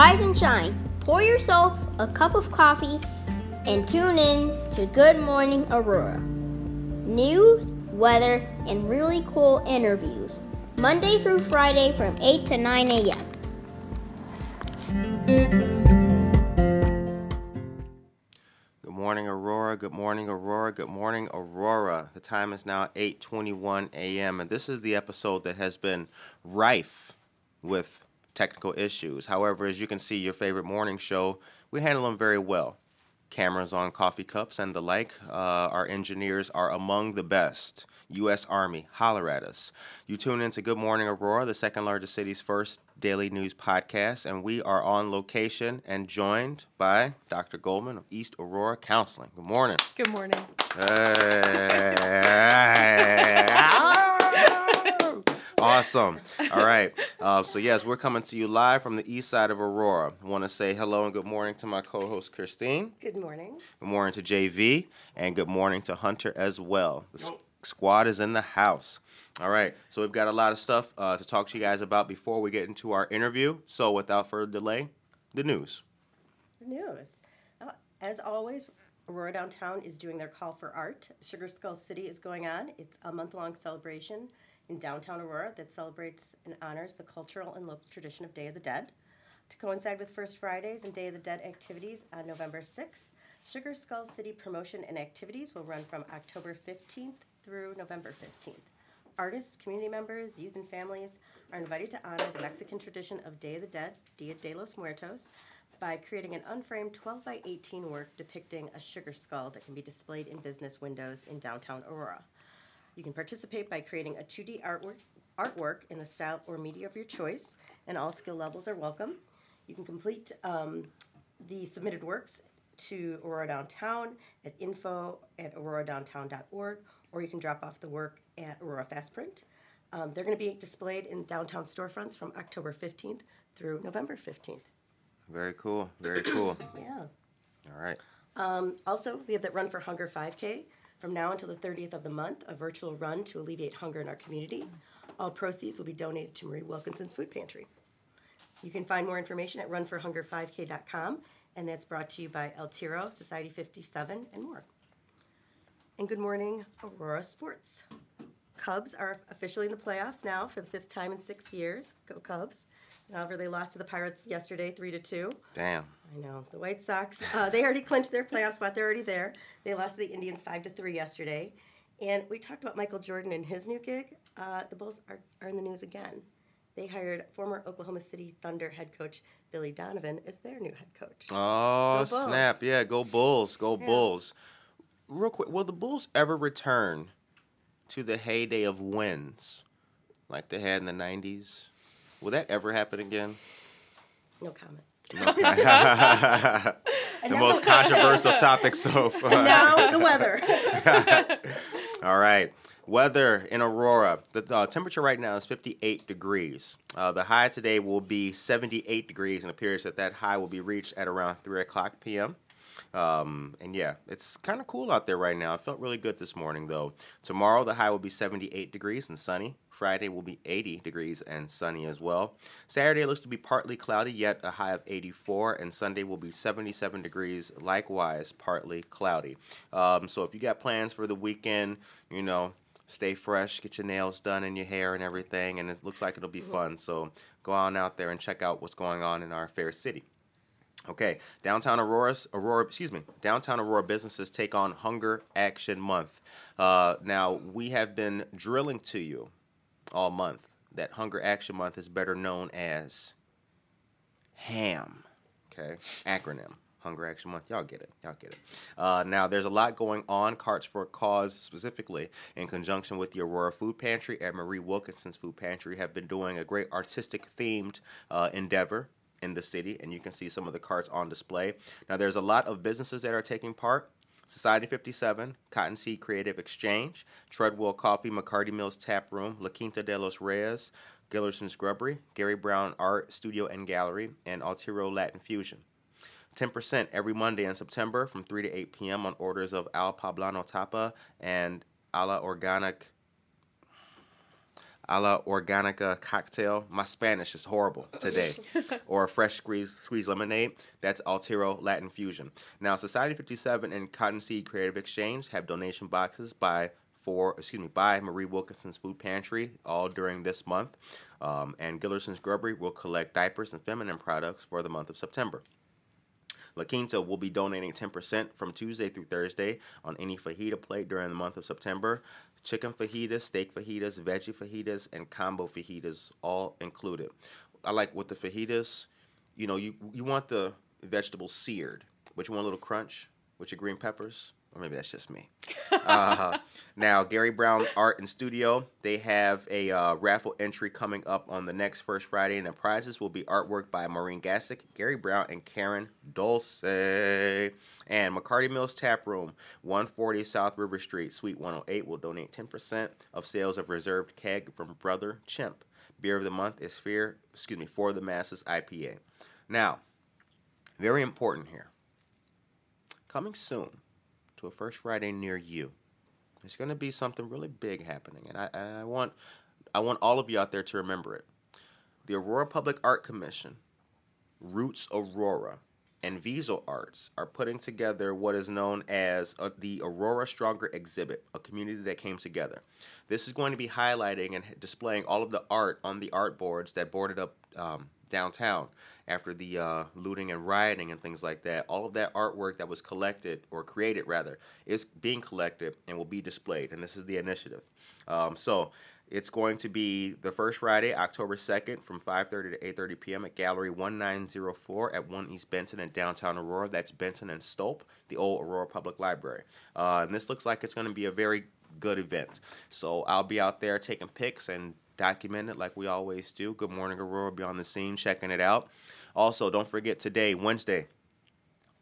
Rise and shine. Pour yourself a cup of coffee and tune in to Good Morning Aurora. News, weather, and really cool interviews. Monday through Friday from 8 to 9 a.m. Good morning, Aurora. Good morning, Aurora. Good morning, Aurora. The time is now 8:21 a.m. and this is the episode that has been rife with technical issues. However, as you can see, your favorite morning show, we handle them very well. Cameras on coffee cups and the like. Uh, our engineers are among the best. U.S. Army, holler at us. You tune in to Good Morning Aurora, the second largest city's first daily news podcast, and we are on location and joined by Dr. Goldman of East Aurora Counseling. Good morning. Good morning. Hey. awesome. All right. Uh, so, yes, we're coming to you live from the east side of Aurora. I want to say hello and good morning to my co host, Christine. Good morning. Good morning to JV. And good morning to Hunter as well. The s- squad is in the house. All right. So, we've got a lot of stuff uh, to talk to you guys about before we get into our interview. So, without further delay, the news. The news. Uh, As always, Aurora Downtown is doing their call for art. Sugar Skull City is going on. It's a month long celebration in downtown Aurora that celebrates and honors the cultural and local tradition of Day of the Dead. To coincide with First Fridays and Day of the Dead activities on November 6th, Sugar Skull City promotion and activities will run from October 15th through November 15th. Artists, community members, youth, and families are invited to honor the Mexican tradition of Day of the Dead, Dia de los Muertos, by creating an unframed 12 by 18 work depicting a sugar skull that can be displayed in business windows in downtown Aurora. You can participate by creating a 2D artwork, artwork in the style or media of your choice, and all skill levels are welcome. You can complete um, the submitted works to Aurora Downtown at info at auroradowntown.org, or you can drop off the work at Aurora Fast Print. Um, they're going to be displayed in downtown storefronts from October 15th through November 15th. Very cool. Very cool. Yeah. All right. Um, also, we have that Run for Hunger 5K from now until the 30th of the month, a virtual run to alleviate hunger in our community. All proceeds will be donated to Marie Wilkinson's Food Pantry. You can find more information at runforhunger5k.com, and that's brought to you by Altiro, Society 57, and more. And good morning, Aurora Sports. Cubs are officially in the playoffs now for the fifth time in six years. Go Cubs! However, they lost to the Pirates yesterday, three to two. Damn. I know the White Sox. Uh, they already clinched their playoff spot. They're already there. They lost to the Indians five to three yesterday, and we talked about Michael Jordan and his new gig. Uh, the Bulls are, are in the news again. They hired former Oklahoma City Thunder head coach Billy Donovan as their new head coach. Oh, snap. Yeah, go Bulls. Go Bulls. Real quick, will the Bulls ever return to the heyday of wins like they had in the 90s? Will that ever happen again? No comment. the most controversial topic so far. Now the weather. All right. Weather in Aurora. The uh, temperature right now is 58 degrees. Uh, the high today will be 78 degrees, and appears that that high will be reached at around 3 o'clock p.m. Um, and yeah, it's kind of cool out there right now. It felt really good this morning, though. Tomorrow, the high will be 78 degrees and sunny. Friday will be 80 degrees and sunny as well. Saturday looks to be partly cloudy, yet a high of 84, and Sunday will be 77 degrees, likewise partly cloudy. Um, so if you got plans for the weekend, you know, stay fresh, get your nails done and your hair and everything, and it looks like it'll be fun. So go on out there and check out what's going on in our fair city. Okay, downtown Aurora's Aurora, excuse me, downtown Aurora businesses take on Hunger Action Month. Uh, now we have been drilling to you all month that Hunger Action Month is better known as HAM. Okay, acronym. Hunger Action Month. Y'all get it. Y'all get it. Uh, now, there's a lot going on. Carts for Cause, specifically, in conjunction with the Aurora Food Pantry and Marie Wilkinson's Food Pantry, have been doing a great artistic themed uh, endeavor in the city, and you can see some of the carts on display. Now, there's a lot of businesses that are taking part. Society 57, Cottonseed Creative Exchange, Treadwell Coffee, McCarty Mills Tap Room, La Quinta de los Reyes, Gillerson's Grubbery, Gary Brown Art Studio and Gallery, and Altiro Latin Fusion. 10% every Monday in September from 3 to 8 p.m. on orders of Al Poblano Tapa and Ala Organic a la organica cocktail. My Spanish is horrible today. or a fresh squeeze squeeze lemonade. That's Altiro Latin Fusion. Now, Society 57 and Cottonseed Creative Exchange have donation boxes by for excuse me by Marie Wilkinson's Food Pantry all during this month, um, and Gillerson's Grubbery will collect diapers and feminine products for the month of September. La Quinta will be donating 10% from Tuesday through Thursday on any fajita plate during the month of September. Chicken fajitas, steak fajitas, veggie fajitas, and combo fajitas all included. I like with the fajitas, you know, you you want the vegetables seared, but you want a little crunch with your green peppers or maybe that's just me. Uh, now, Gary Brown Art and Studio, they have a uh, raffle entry coming up on the next first Friday, and the prizes will be artwork by Maureen Gassick, Gary Brown, and Karen Dulce. And McCarty Mills Tap Room, 140 South River Street, Suite 108, will donate 10% of sales of reserved keg from Brother Chimp. Beer of the month is Fear, excuse me, for the Masses IPA. Now, very important here. Coming soon to a First Friday near you. There's going to be something really big happening, and I, and I want I want all of you out there to remember it. The Aurora Public Art Commission, Roots Aurora, and Viso Arts are putting together what is known as a, the Aurora Stronger exhibit, a community that came together. This is going to be highlighting and displaying all of the art on the art boards that boarded up um, downtown after the uh, looting and rioting and things like that. All of that artwork that was collected or created rather is being collected and will be displayed. And this is the initiative. Um, so it's going to be the first Friday, October 2nd from 5.30 to 8.30 p.m. at Gallery 1904 at 1 East Benton in downtown Aurora. That's Benton and Stolp, the old Aurora Public Library. Uh, and this looks like it's going to be a very good event. So I'll be out there taking pics and documenting it like we always do. Good Morning Aurora be on the scene checking it out. Also, don't forget today, Wednesday,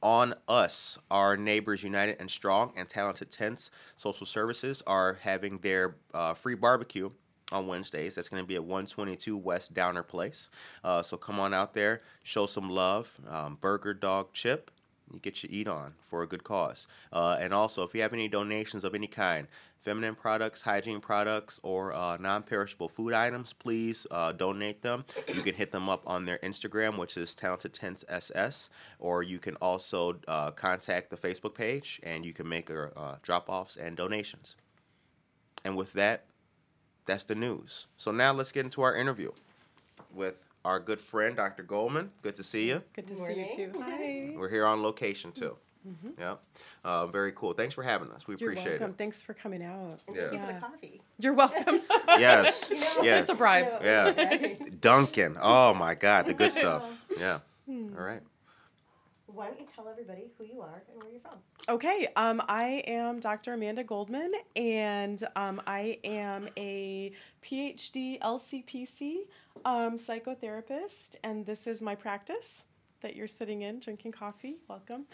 on us, our neighbors United and Strong and Talented Tents Social Services are having their uh, free barbecue on Wednesdays. That's going to be at 122 West Downer Place. Uh, so come on out there, show some love. Um, burger, dog, chip. You get your eat on for a good cause. Uh, and also, if you have any donations of any kind, feminine products, hygiene products, or uh, non perishable food items, please uh, donate them. You can hit them up on their Instagram, which is Talented Tents SS, or you can also uh, contact the Facebook page and you can make uh, drop offs and donations. And with that, that's the news. So now let's get into our interview with our good friend, Dr. Goldman. Good to see you. Good to Good see you too. Hi. We're here on location too. Yeah, uh, very cool. Thanks for having us. We You're appreciate welcome. Thanks for coming out. And Yeah. thank you for Yeah. the coffee. You're welcome. Yes, You know, yeah. It's a bribe. you know, Yeah. right? Dunkin'. Oh my God, the good stuff. Yeah. Hmm. All right. Why don't you tell everybody who you are and where you're from? Okay, um, I am Dr. Amanda Goldman, and um, I am a PhD LCPC um, psychotherapist, and this is my practice that you're sitting in drinking coffee. Welcome.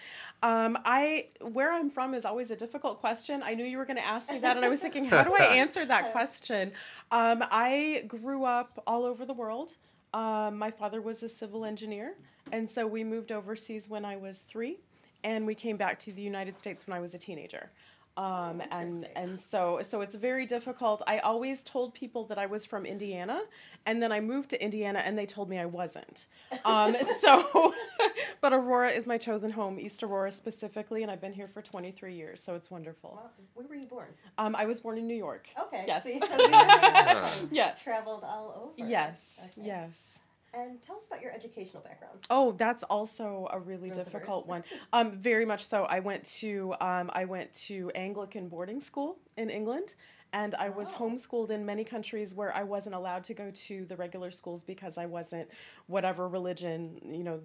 Um, I where I'm from is always a difficult question. I knew you were going to ask me that, and I was thinking, how do I answer that question? Um, I grew up all over the world. Um, my father was a civil engineer, and so we moved overseas when I was three, and we came back to the United States when I was a teenager. Um, and and so so it's very difficult. I always told people that I was from Indiana, and then I moved to Indiana, and they told me I wasn't. Um, so, but Aurora is my chosen home, East Aurora specifically, and I've been here for 23 years, so it's wonderful. Wow. Where were you born? Um, I was born in New York. Okay. Yes. See, so you really Yes. traveled all over. Yes. Okay. Yes. And tell us about your educational background. Oh, that's also a really Real difficult diverse. one. Um, very much so. I went to um, I went to Anglican boarding school in England, and I was Oh. homeschooled in many countries where I wasn't allowed to go to the regular schools because I wasn't whatever religion you know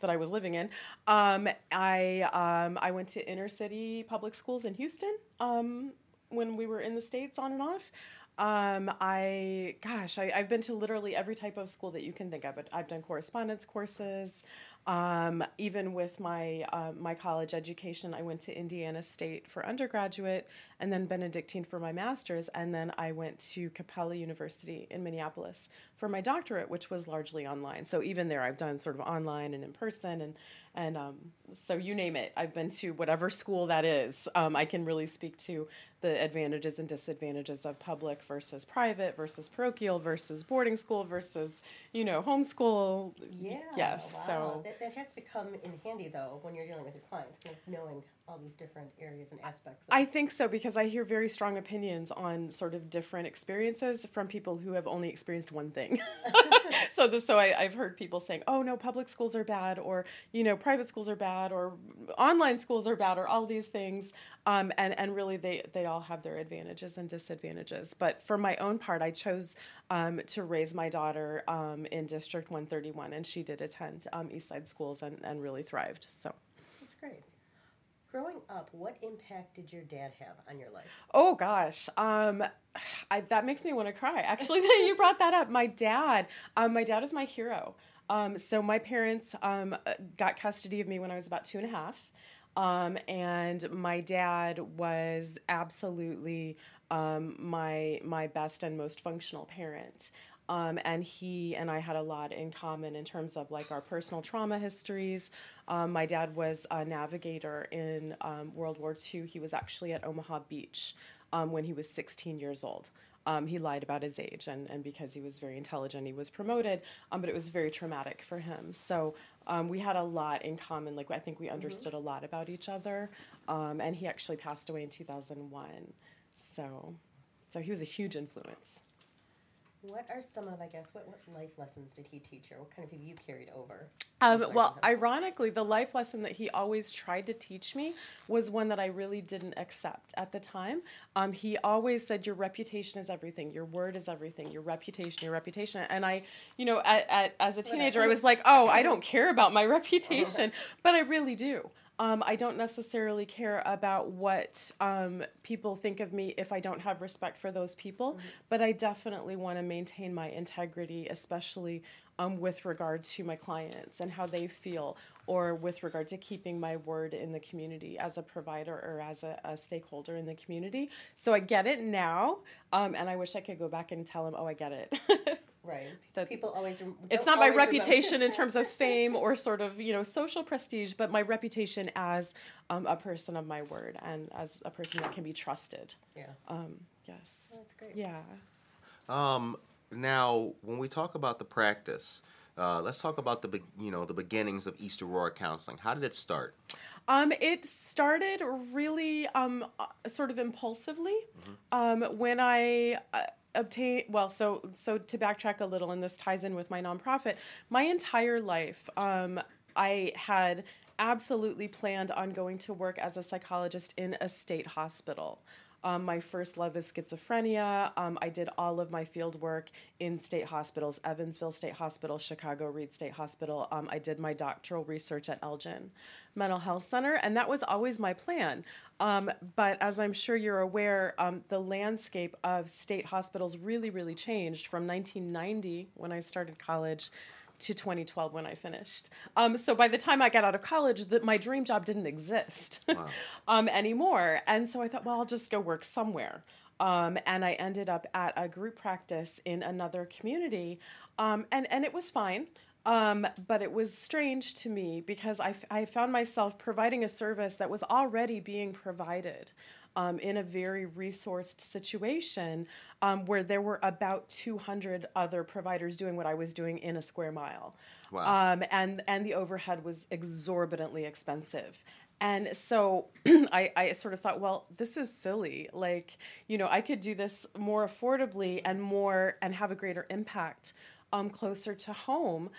that I was living in. Um, I um, I went to inner city public schools in Houston um, when we were in the states on and off. Um, I, gosh, I, I've been to literally every type of school that you can think of. I've done correspondence courses. Um, even with my uh, my college education, I went to Indiana State for undergraduate, and then Benedictine for my master's, and then I went to Capella University in Minneapolis for my doctorate, which was largely online. So even there, I've done sort of online and in person, and and um, so you name it, I've been to whatever school that is. Um, I can really speak to the advantages and disadvantages of public versus private versus parochial versus boarding school versus you know homeschool. Yeah. Yes. Wow. So that, that has to come in handy though when you're dealing with your clients, knowing all these different areas and aspects. Of I think so because I hear very strong opinions on sort of different experiences from people who have only experienced one thing. so the, so I, I've heard people saying, "Oh no, public schools are bad," or you know, private schools are bad, or online schools are bad, or all these things. Um, and and really, they they all have their advantages and disadvantages. But for my own part, I chose um, to raise my daughter um, in District 131, and she did attend um, East Side schools and, and really thrived. So. That's great. Growing up, what impact did your dad have on your life? Oh gosh, um, I, that makes me want to cry. Actually, that you brought that up. My dad, um, my dad is my hero. Um, so my parents um, got custody of me when I was about two and a half, um, and my dad was absolutely um, my my best and most functional parent. Um, and he and I had a lot in common in terms of like our personal trauma histories. Um, my dad was a navigator in um, World War II. He was actually at Omaha Beach um, when he was 16 years old. Um, he lied about his age, and, and because he was very intelligent, he was promoted, um, but it was very traumatic for him. So um, we had a lot in common. Like, I think we understood a lot about each other. Um, and he actually passed away in 2001. So, so he was a huge influence. What are some of, I guess, what, what life lessons did he teach you? What kind of have you carried over? Um, well, ironically, the life lesson that he always tried to teach me was one that I really didn't accept at the time. Um, he always said, Your reputation is everything, your word is everything, your reputation, your reputation. And I, you know, at, at, as a teenager, I was like, Oh, I don't care about my reputation, but I really do. Um, I don't necessarily care about what um, people think of me if I don't have respect for those people, but I definitely want to maintain my integrity, especially um, with regard to my clients and how they feel, or with regard to keeping my word in the community as a provider or as a, a stakeholder in the community. So I get it now, um, and I wish I could go back and tell him, oh, I get it. Right. That- People always. Rem- it's don't not my always remember- reputation in terms of fame or sort of you know social prestige but my reputation as um, a person of my word and as a person that can be trusted yeah. um, yes That's great. yeah Um, now, when we talk about the practice, uh, let's talk about the be- you know the beginnings of East Aurora counseling. How did it start? Um, it started really um, uh, sort of impulsively um, when I uh, obtained. Well, so so to backtrack a little, and this ties in with my nonprofit. My entire life, um, I had absolutely planned on going to work as a psychologist in a state hospital. Um, my first love is schizophrenia. Um, I did all of my field work in state hospitals Evansville State Hospital, Chicago Read State Hospital. Um, I did my doctoral research at Elgin Mental Health Center, and that was always my plan. Um, but as I'm sure you're aware, um, the landscape of state hospitals really, really changed from 1990 when I started college to 2012 when I finished. Um, so by the time I got out of college, that my dream job didn't exist um, anymore. And so I thought, well, I'll just go work somewhere. Um, and I ended up at a group practice in another community, um, and and it was fine. Um, but it was strange to me because I, f- I found myself providing a service that was already being provided um, in a very resourced situation um, where there were about 200 other providers doing what I was doing in a square mile. Wow. Um, and, and the overhead was exorbitantly expensive. And so I, I sort of thought, well, this is silly. Like, you know, I could do this more affordably and more and have a greater impact um, closer to home.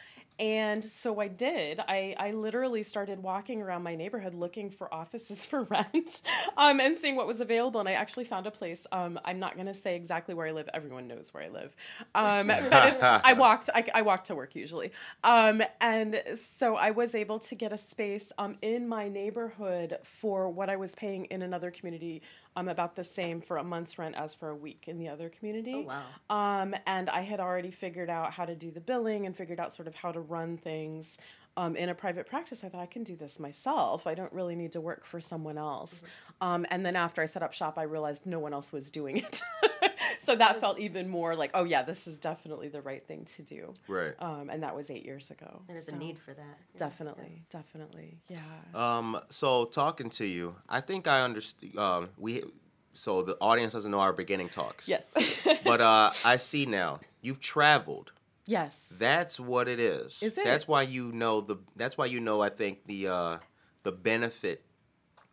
And so I did. I, I literally started walking around my neighborhood looking for offices for rent um, and seeing what was available. And I actually found a place. Um, I'm not going to say exactly where I live. Everyone knows where I live. Um, but it's, I walked. I, I walk to work usually. Um, and so I was able to get a space um, in my neighborhood for what I was paying in another community um, about the same for a month's rent as for a week in the other community. Oh, wow. Um, and I had already figured out how to do the billing and figured out sort of how to run things um, in a private practice. I thought I can do this myself. I don't really need to work for someone else. Um, and then after I set up shop, I realized no one else was doing it. so that felt even more like, oh yeah, this is definitely the right thing to do. Right. Um, and that was eight years ago. There's a need for that. Yeah. Definitely, definitely, yeah. Um, so talking to you, I think I understand. Um, we, so the audience doesn't know our beginning talks. yes. But uh, I see now you've traveled. Yes. That's what it is. Is it? That's why you know the. That's why you know. I think the uh, the benefit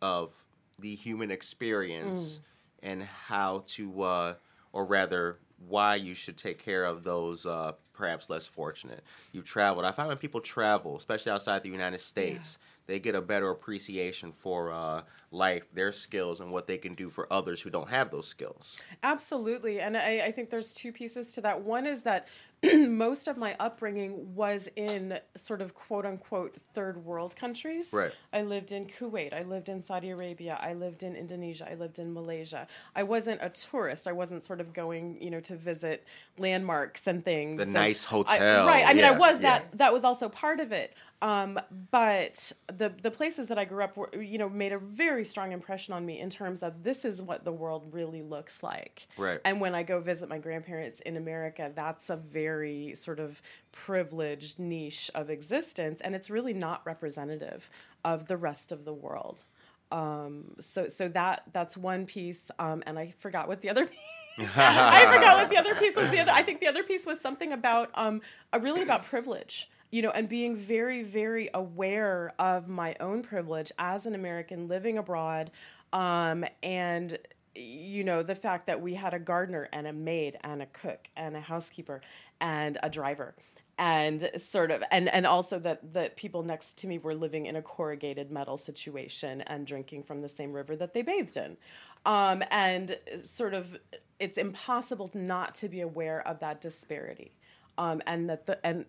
of the human experience Mm. and how to, uh, or rather, why you should take care of those uh, perhaps less fortunate. You've traveled. I find when people travel, especially outside the United States, they get a better appreciation for uh, life, their skills, and what they can do for others who don't have those skills. Absolutely. And I, I think there's two pieces to that. One is that most of my upbringing was in sort of quote unquote third world countries. Right. I lived in Kuwait. I lived in Saudi Arabia. I lived in Indonesia. I lived in Malaysia. I wasn't a tourist. I wasn't sort of going, you know, to visit landmarks and things. The And nice I- hotel, right. I mean, I yeah, was yeah. that. That was also part of it. Um, but the the places that I grew up were, you know, made a very strong impression on me in terms of this is what the world really looks like. Right. And when I go visit my grandparents in America, that's a very sort of privileged niche of existence, and it's really not representative of the rest of the world. Um, so so that that's one piece, um, and I forgot what the other piece. I forgot what the other piece was. The other, I think the other piece was something about, um, really about privilege, you know, and being very, very aware of my own privilege as an American living abroad, um, and you know the fact that we had a gardener and a maid and a cook and a housekeeper and a driver and sort of and and also that the people next to me were living in a corrugated metal situation and drinking from the same river that they bathed in. Um, and sort of it's impossible not to be aware of that disparity um, and that the and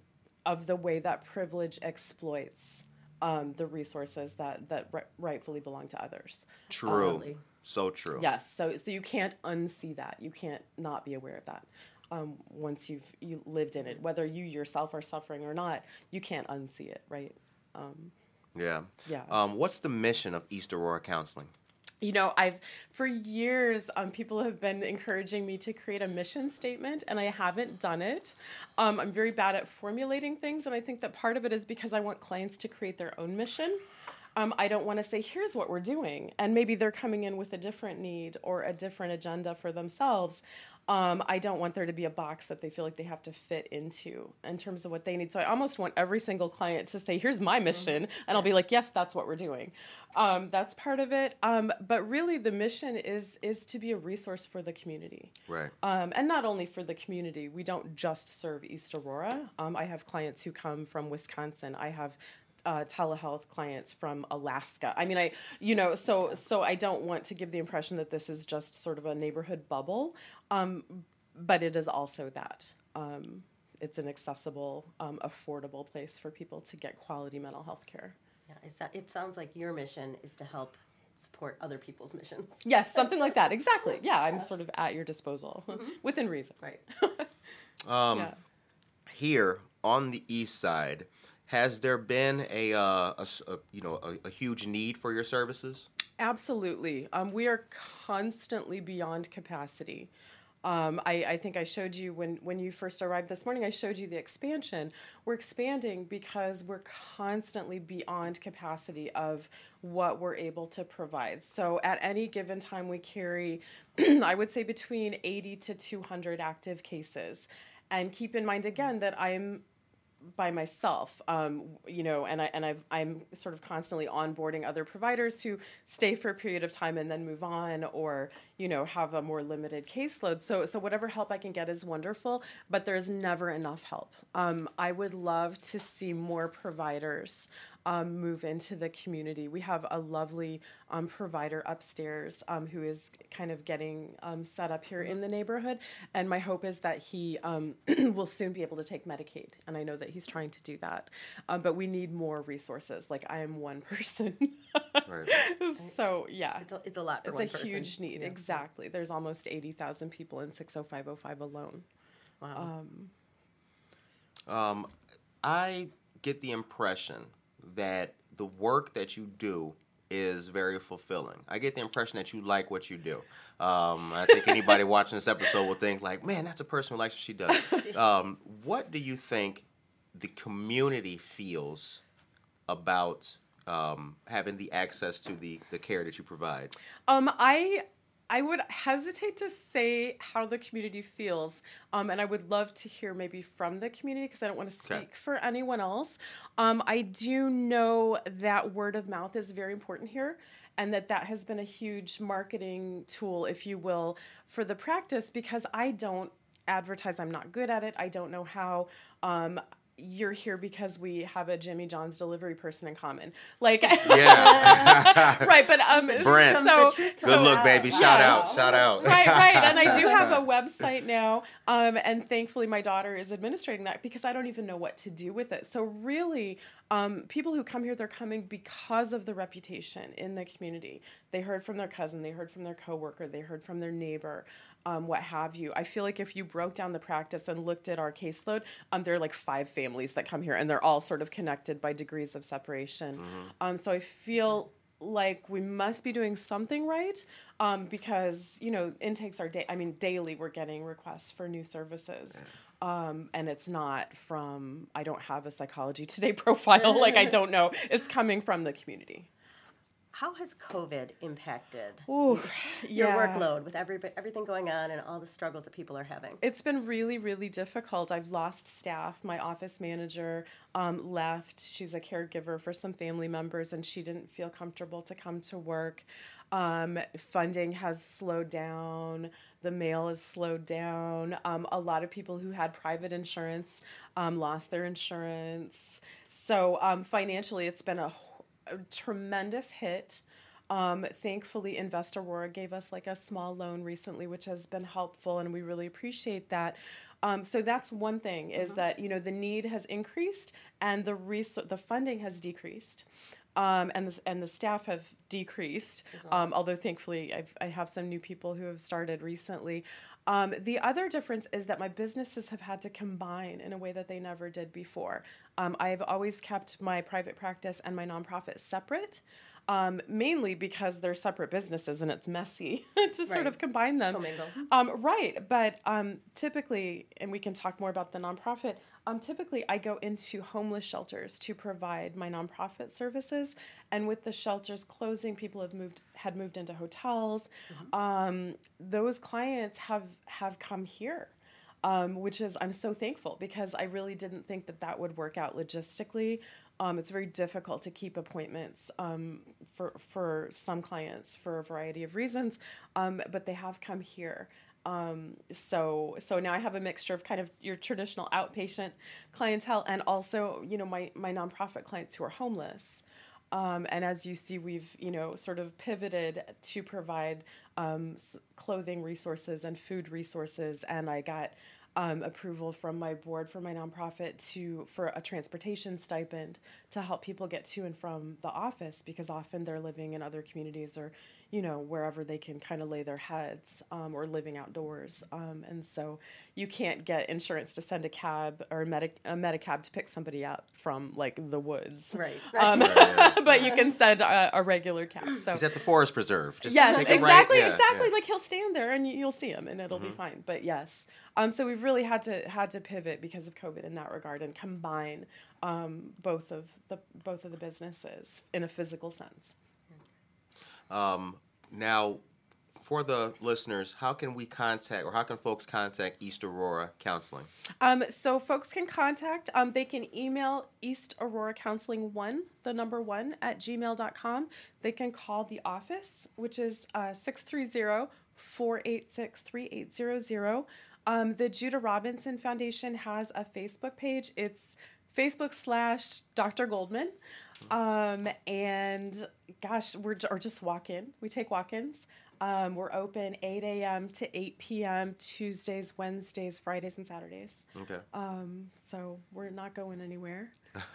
of the way that privilege exploits um, the resources that that ri- rightfully belong to others True. Absolutely. So true. Yes, so so you can't unsee that. You can't not be aware of that. Um, once you've you lived in it, whether you yourself are suffering or not, you can't unsee it, right? Yeah. Yeah. Um, what's the mission of East Aurora Counseling? You know, I've for years, um, people have been encouraging me to create a mission statement, and I haven't done it. Um, I'm very bad at formulating things, and I think that part of it is because I want clients to create their own mission. Um, I don't want to say, here's what we're doing. And maybe they're coming in with a different need or a different agenda for themselves. Um, I don't want there to be a box that they feel like they have to fit into in terms of what they need. So I almost want every single client to say, here's my mission. And I'll be like, yes, that's what we're doing. Um, that's part of it. Um, but really, the mission is, is to be a resource for the community. Right. Um, and not only for the community, we don't just serve East Aurora. Um, I have clients who come from Wisconsin. I have uh, telehealth clients from Alaska. I mean, I, you know, so so I don't want to give the impression that this is just sort of a neighborhood bubble, um, but it is also that. Um, it's an accessible, um, affordable place for people to get quality mental health care. Yeah, it, it sounds like your mission is to help support other people's missions. Yes, something like that. Exactly. Yeah, I'm sort of at your disposal within reason. Right. Um, yeah. Here on the east side, has there been a, uh, a a- you know a, a huge need for your services? Absolutely. Um, we are constantly beyond capacity. Um, I, I think I showed you when, when you first arrived this morning, I showed you the expansion. We're expanding because we're constantly beyond capacity of what we're able to provide. So at any given time, we carry, I would say, between 80 to 200 active cases. And keep in mind again that I'm by myself, um, you know, and I and I've, I'm sort of constantly onboarding other providers who stay for a period of time and then move on, or you know, have a more limited caseload. So so whatever help I can get is wonderful, but there's never enough help. Um, I would love to see more providers um, move into the community. We have a lovely um, provider upstairs um, who is kind of getting um, set up here in the neighborhood. And my hope is that he um, will soon be able to take Medicaid. And I know that he's trying to do that. Um, but we need more resources. Like, I am one person. Right. so, yeah. It's a, it's a lot for It's one a person. huge need, Yeah. exactly. There's almost 80,000 people in 60505 alone. Wow. Um, I get the impression that the work that you do is very fulfilling. I get the impression that you like what you do. Um, I think anybody watching this episode will think like, man, that's a person who likes what she does. Um, what do you think the community feels about um, having the access to the, the care that you provide? Um, I I would hesitate to say how the community feels, um, and I would love to hear maybe from the community because I don't want to speak Okay. for anyone else. Um, I do know that word of mouth is very important here, and that that has been a huge marketing tool, if you will, for the practice because I don't advertise. I'm not good at it. I don't know how. Um, you're here because we have a Jimmy John's delivery person in common. Like, Yeah. right, but um, Brent. so, Good look, baby. Shout Yes. out. Shout out. right, right. And I do have a website now. Um, and thankfully, my daughter is administrating that because I don't even know what to do with it. So, really, um, people who come here, they're coming because of the reputation in the community. They heard from their cousin, they heard from their coworker, they heard from their neighbor. Um, what have you. I feel like if you broke down the practice and looked at our caseload, um, there are like five families that come here, and they're all sort of connected by degrees of separation. Um, so I feel like we must be doing something right um, because you know intakes are day i mean daily we're getting requests for new services um, and it's not from i don't have a psychology today profile like i don't know it's coming from the community How has COVID impacted Ooh, your yeah. workload with every, everything going on and all the struggles that people are having? It's been really, really difficult. I've lost staff. My office manager um, left. She's a caregiver for some family members, and she didn't feel comfortable to come to work. Um, funding has slowed down. The mail has slowed down. Um, a lot of people who had private insurance um, lost their insurance. So um, financially, it's been a, a tremendous hit. Um, thankfully, Invest Aurora gave us like a small loan recently, which has been helpful, and we really appreciate that. Um, so that's one thing is that you know the need has increased and the res- the funding has decreased, um, and the, and the staff have decreased. Um, although thankfully, I've, I have some new people who have started recently. Um, the other difference is that my businesses have had to combine in a way that they never did before. Um, I've always kept my private practice and my nonprofit separate um, mainly because they're separate businesses and it's messy to sort of combine them. Commingle. Um, right, but um, typically, and we can talk more about the nonprofit. Um, typically, I go into homeless shelters to provide my nonprofit services, and with the shelters closing, people have moved had moved into hotels. Um, those clients have have come here um, which is I'm so thankful because I really didn't think that that would work out logistically. Um, it's very difficult to keep appointments um, for for some clients for a variety of reasons, um, but they have come here. Um, so so now I have a mixture of kind of your traditional outpatient clientele and also you know my my nonprofit clients who are homeless. Um, and as you see, we've you know sort of pivoted to provide um, clothing resources and food resources, and I got um, approval from my board for my nonprofit to for a transportation stipend to help people get to and from the office because often they're living in other communities or you know wherever they can kind of lay their heads um, or living outdoors, um, and so you can't get insurance to send a cab or a, medic a medicab to pick somebody up from like the woods, Right. um, right. but you can send a, a regular cab. So He's at the forest preserve. Just yes, take a right- exactly, yeah, exactly. yeah. Like he'll stand there and you- you'll see him, and it'll be fine. But yes, um, so we've really had to had to pivot because of COVID in that regard and combine um, both of the both of the businesses in a physical sense. Um, now, for the listeners, how can we contact or how can folks contact East Aurora Counseling? Um, so folks can contact, um, they can email East Aurora Counseling 1, the number 1, at gmail.com. They can call the office, which is uh, 630 486 3800. Um, the Judah Robinson Foundation has a Facebook page. It's Facebook slash Dr. Goldman. Um, and gosh, we're or just walk in. We take walk-ins. Um, we're open 8 a.m. to 8 p.m. Tuesdays, Wednesdays, Fridays, and Saturdays. Okay. Um, so we're not going anywhere.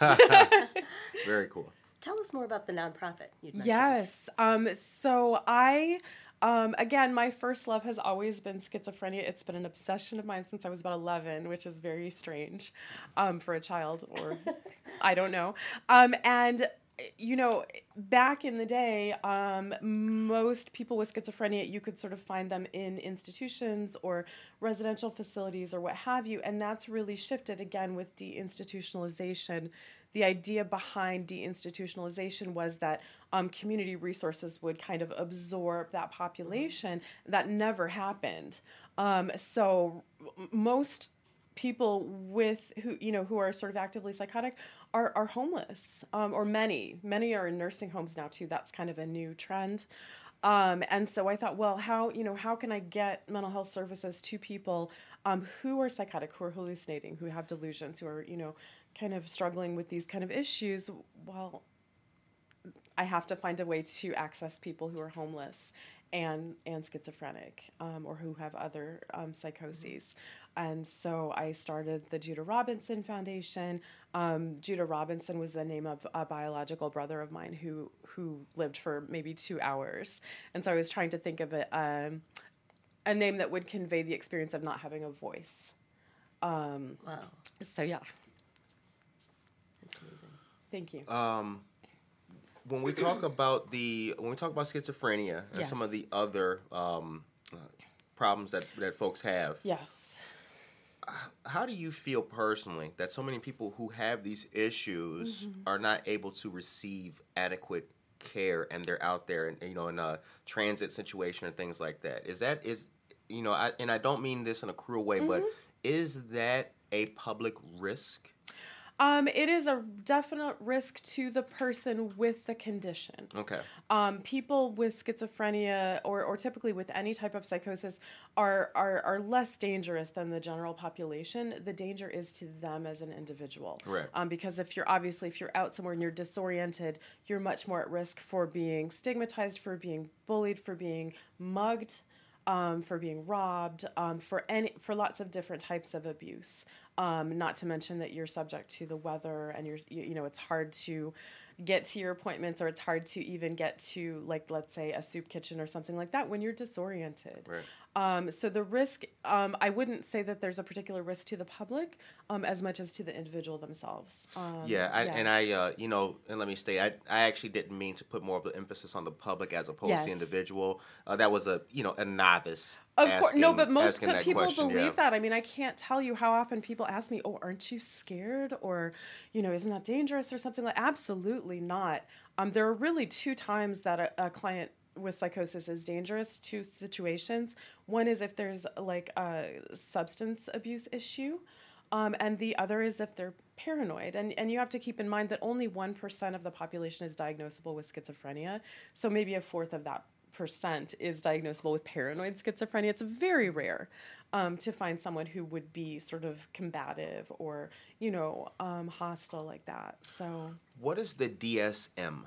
Very cool. Tell us more about the nonprofit. You'd mentioned. Yes. Um, so I, um, again, my first love has always been schizophrenia. It's been an obsession of mine since I was about 11, which is very strange um, for a child, or I don't know. Um, and you know, back in the day, um, most people with schizophrenia, you could sort of find them in institutions or residential facilities or what have you. And that's really shifted again with deinstitutionalization. The idea behind deinstitutionalization was that um, community resources would kind of absorb that population. That never happened. Um, so most people with who you know who are sort of actively psychotic are, are homeless um, or many many are in nursing homes now too that's kind of a new trend um, and so i thought well how you know how can i get mental health services to people um, who are psychotic who are hallucinating who have delusions who are you know kind of struggling with these kind of issues well I have to find a way to access people who are homeless and and schizophrenic um, or who have other um, psychoses. And so I started the Judah Robinson Foundation. Um, Judah Robinson was the name of a biological brother of mine who who lived for maybe two hours. And so I was trying to think of a um, a name that would convey the experience of not having a voice. Um, Wow. so yeah. Thank you. Um, when we talk about the when we talk about schizophrenia and some of the other um, uh, problems that that folks have, yes. how do you feel personally that so many people who have these issues Mm-hmm. are not able to receive adequate care and they're out there and you know in a transit situation or things like that is that is you know I, and i don't mean this in a cruel way but Mm-hmm. is that a public risk Um, it is a definite risk to the person with the condition. okay Um, people with schizophrenia or, or typically with any type of psychosis are, are, are less dangerous than the general population. The danger is to them as an individual. Right. Um, because if you're obviously, if you're out somewhere and you're disoriented, you're much more at risk for being stigmatized, for being bullied, for being mugged. Um, for being robbed, um, for any for lots of different types of abuse. Um, not to mention that you're subject to the weather, and you're you, you know it's hard to get to your appointments, or it's hard to even get to like let's say a soup kitchen or something like that when you're disoriented. Right. Um, so the risk, um, I wouldn't say that there's a particular risk to the public um, as much as to the individual themselves. Um, Yeah, I, and I, uh, you know, and let me stay. I, I actually didn't mean to put more of the emphasis on the public as opposed to the individual. Uh, that was a, you know, a novice. Of course, no, but most asking people question, believe yeah. that. I mean, I can't tell you how often people ask me, "Oh, aren't you scared?" or, you know, "Isn't that dangerous?" or something like. Absolutely not. Um, there are really two times that a, a client with psychosis is dangerous. Two situations. One is if there's like a substance abuse issue. Um, and the other is if they're paranoid. And, and you have to keep in mind that only 1% of the population is diagnosable with schizophrenia. So maybe a fourth of that percent is diagnosable with paranoid schizophrenia. It's very rare um, to find someone who would be sort of combative or, you know, um, hostile like that. So What is the DSM?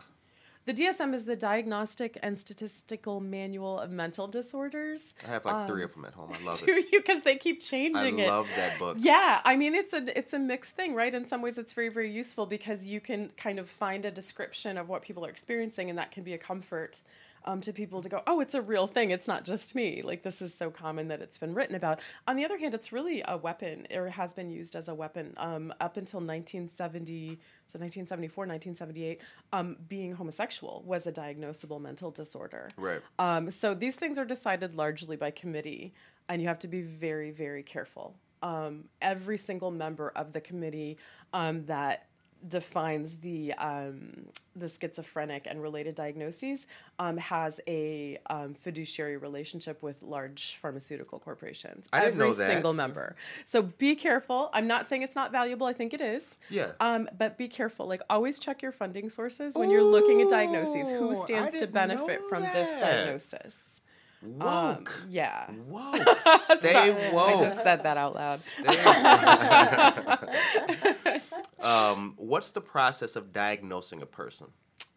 The DSM is the Diagnostic and Statistical Manual of Mental Disorders. I have like three um, of them at home. I love Do it. you? Because they keep I changing it. love that book. Yeah, I mean it's a it's a mixed thing, right? In some ways it's very very useful because you can kind of find a description of what people are experiencing and that can be a comfort um, to people to go, "Oh, it's a real thing. It's not just me." Like this is so common that it's been written about. On the other hand, it's really a weapon or has been used as a weapon um, up until 1970 so 1974 1978 um, being homosexual was a diagnosable mental disorder Right. um, so these things are decided largely by committee, and you have to be very, very careful. Um, every single member of the committee um, that defines the um, the schizophrenic and related diagnoses um, has a um, fiduciary relationship with large pharmaceutical corporations. I didn't every know that. single member. So be careful. I'm not saying it's not valuable. I think it is. Yeah. Um, but be careful. Like always check your funding sources when you're looking at diagnoses. Ooh, Who I stands to didn't benefit know from this that. diagnosis? Um, Woke. yeah. Whoa. Stay woke. I just said that out loud. Stay- um, what's the process of diagnosing a person?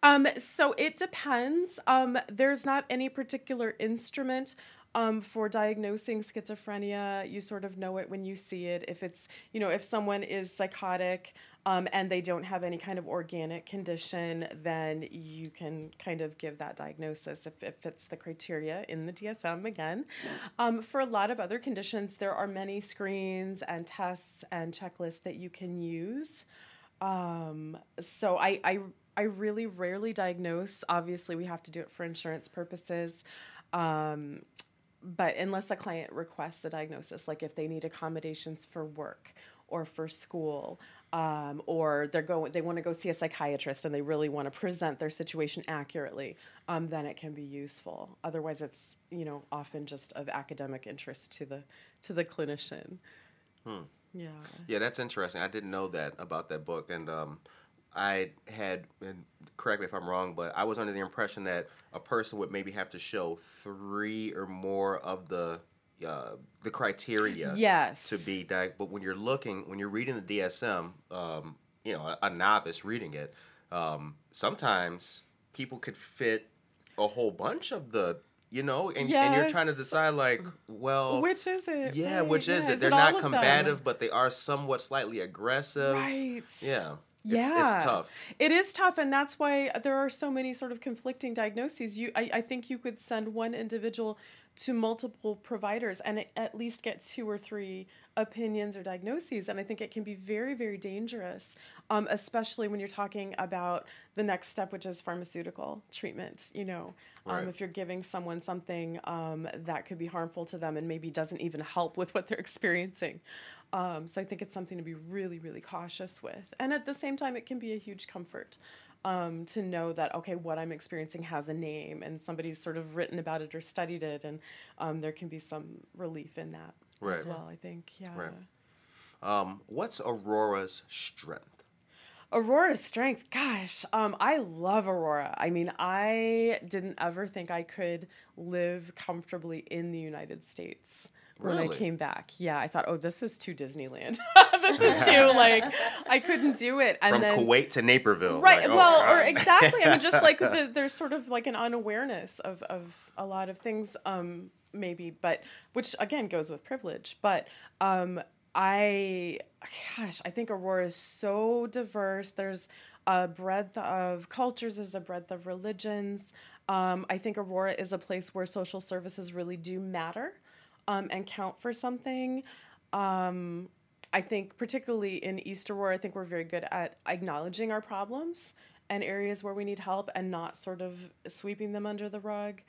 Um, so it depends. Um, there's not any particular instrument um, for diagnosing schizophrenia. You sort of know it when you see it. If it's, you know, if someone is psychotic um, and they don't have any kind of organic condition, then you can kind of give that diagnosis if it fits the criteria in the DSM again. Um, for a lot of other conditions, there are many screens and tests and checklists that you can use. Um, so I, I I really rarely diagnose. Obviously, we have to do it for insurance purposes. Um, but unless a client requests a diagnosis, like if they need accommodations for work or for school, um, or they're going, they want to go see a psychiatrist and they really want to present their situation accurately, um, then it can be useful. Otherwise, it's you know often just of academic interest to the to the clinician. Yeah. Yeah, that's interesting. I didn't know that about that book, and um, I had, and correct me if I'm wrong, but I was under the impression that a person would maybe have to show three or more of the uh, the criteria Yes. to be diag- But when you're looking, when you're reading the DSM, um, you know, a, a novice reading it, um, sometimes people could fit a whole bunch of the, you know, and, and you're trying to decide like, well, Which is it? yeah, Right, which is yeah. it? They're all not them? combative, but they are somewhat slightly aggressive. Right. Yeah. It's, Yeah. it's tough. It is tough, and that's why there are so many sort of conflicting diagnoses. You, I, I think you could send one individual to multiple providers and at- least get two or three opinions or diagnoses. And I think it can be very, very dangerous, um, especially when you're talking about the next step, which is pharmaceutical treatment. You know, um, Right. if you're giving someone something um, that could be harmful to them and maybe doesn't even help with what they're experiencing. Um, so I think it's something to be really, really cautious with. And at the same time, it can be a huge comfort um, to know that, okay, what I'm experiencing has a name and somebody's sort of written about it or studied it. And um, there can be some relief in that Right. as well, I think. Yeah. Right. Um, what's Aurora's strength? Aurora's strength, gosh, um, I love Aurora. I mean, I didn't ever think I could live comfortably in the United States when I came back. Yeah, I thought, oh, this is too Disneyland. this is too like I couldn't do it. And From then Kuwait to Naperville. right, Like, oh, well, or exactly. I mean, just like the, there's sort of like an unawareness of of a lot of things, um, maybe, but which again goes with privilege. But um, I, gosh, I think Aurora is so diverse. There's a breadth of cultures. There's a breadth of religions. Um, I think Aurora is a place where social services really do matter um, and count for something. Um, I think, particularly in East Aurora, I think we're very good at acknowledging our problems and areas where we need help and not sort of sweeping them under the rug.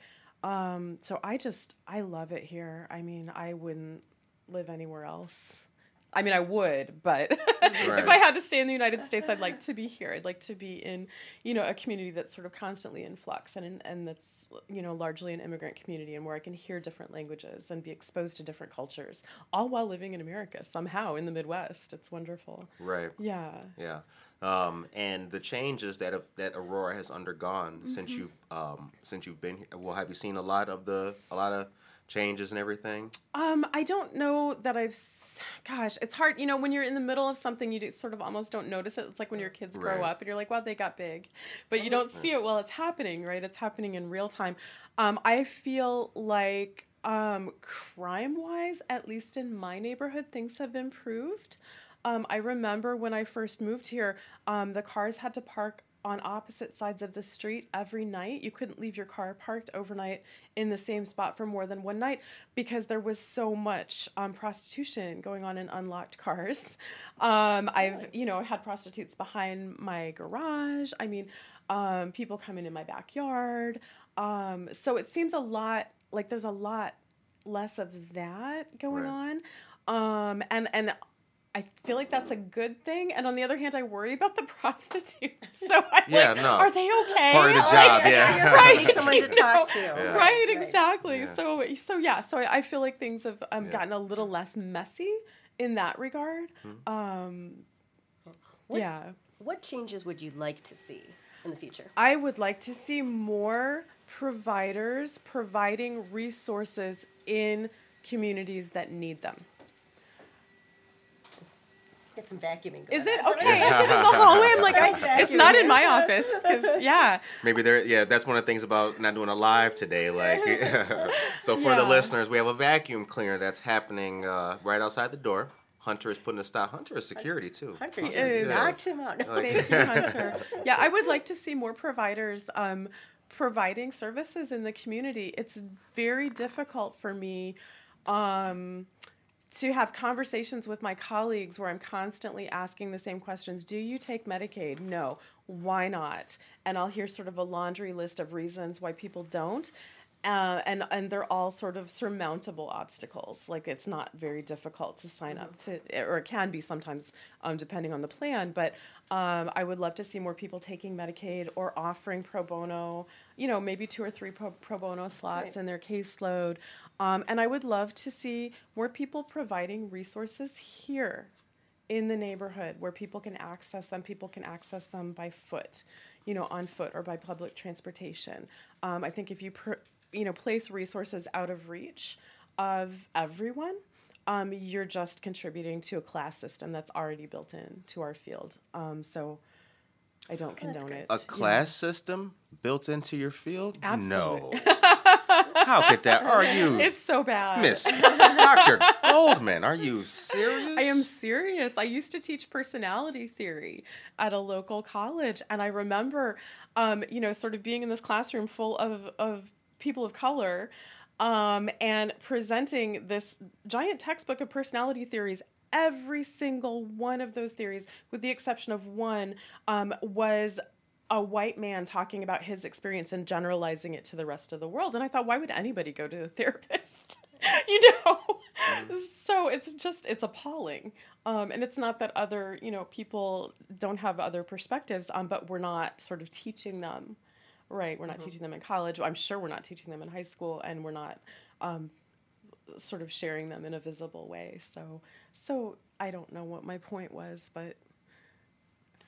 Um, so I just, I love it here. I mean, I wouldn't live anywhere else. I mean, I would, but if I had to stay in the United States, I'd like to be here. I'd like to be in, you know, a community that's sort of constantly in flux and and that's you know largely an immigrant community and where I can hear different languages and be exposed to different cultures, all while living in America somehow in the Midwest. It's wonderful. Right. Yeah. Yeah. Um, and the changes that have, that Aurora has undergone since Mm-hmm. you've um, since you've been here. Well, have you seen a lot of the a lot of changes and everything? Um, I don't know that I've. Gosh, it's hard. You know, when you're in the middle of something, you do, sort of almost don't notice it. It's like when your kids grow Right. up and you're like, "Wow, they got big," but you don't see it while it's happening. Right? It's happening in real time. Um, I feel like um, crime-wise, at least in my neighborhood, things have improved. Um, I remember when I first moved here, um, the cars had to park on opposite sides of the street every night. You couldn't leave your car parked overnight in the same spot for more than one night because there was so much um, prostitution going on in unlocked cars. Um, I've, you know, had prostitutes behind my garage. I mean, um, people coming in my backyard. Um, so it seems a lot like there's a lot less of that going Right. on. Um, and, and I feel like that's a good thing. And on the other hand, I worry about the prostitutes. So I'm Yeah, like, no. are they okay? part of the job, Right, yeah. you're right. Need someone to talk to. Yeah. Right, Right. exactly. Yeah. So, so yeah, so I, I feel like things have um, Yeah. gotten a little less messy in that regard. Hmm. Um, What- yeah. What changes would you like to see in the future? I would like to see more providers providing resources in communities that need them. Got some vacuuming. Going Is it on. okay? Is it in the hallway? I'm like, I- it's not in my office. 'cause, yeah. Maybe there. Yeah, that's one of the things about not doing a live today. Like, so for the listeners, we have a vacuum cleaner that's happening uh, right outside the door. Hunter is putting a stop. Hunter is security too. Hunter He is. knocked him out. Thank you, Hunter. Yeah, I would like to see more providers um, providing services in the community. It's very difficult for me um, to have conversations with my colleagues where I'm constantly asking the same questions. Do you take Medicaid? No. Why not? And I'll hear sort of a laundry list of reasons why people don't. Uh, and and they're all sort of surmountable obstacles. Like it's not very difficult to sign up to, or it can be sometimes, um, depending on the plan. But um, I would love to see more people taking Medicaid or offering pro bono. You know, maybe two or three pro, pro bono slots Right. in their caseload. Um, and I would love to see more people providing resources here in the neighborhood where people can access them. People can access them by foot, you know, on foot or by public transportation. Um, I think if you, pr- you know, place resources out of reach of everyone, um, you're just contributing to a class system that's already built in to our field. Um, so I don't condone it. A class system built into your field? Absolutely. No. How could that? Are you, It's so bad. Miss Doctor Goldman? Are you serious? I am serious. I used to teach personality theory at a local college, and I remember, um, you know, sort of being in this classroom full of of people of color, um, and presenting this giant textbook of personality theories. Every single one of those theories, with the exception of one, um, was a white man talking about his experience and generalizing it to the rest of the world. And I thought, why would anybody go to a therapist? you know? So it's just, it's appalling. Um, and it's not that other, you know, people don't have other perspectives, um, but we're not sort of teaching them, right? We're not teaching them in college. I'm sure we're not teaching them in high school, and we're not um, sort of sharing them in a visible way. So, so I don't know what my point was, but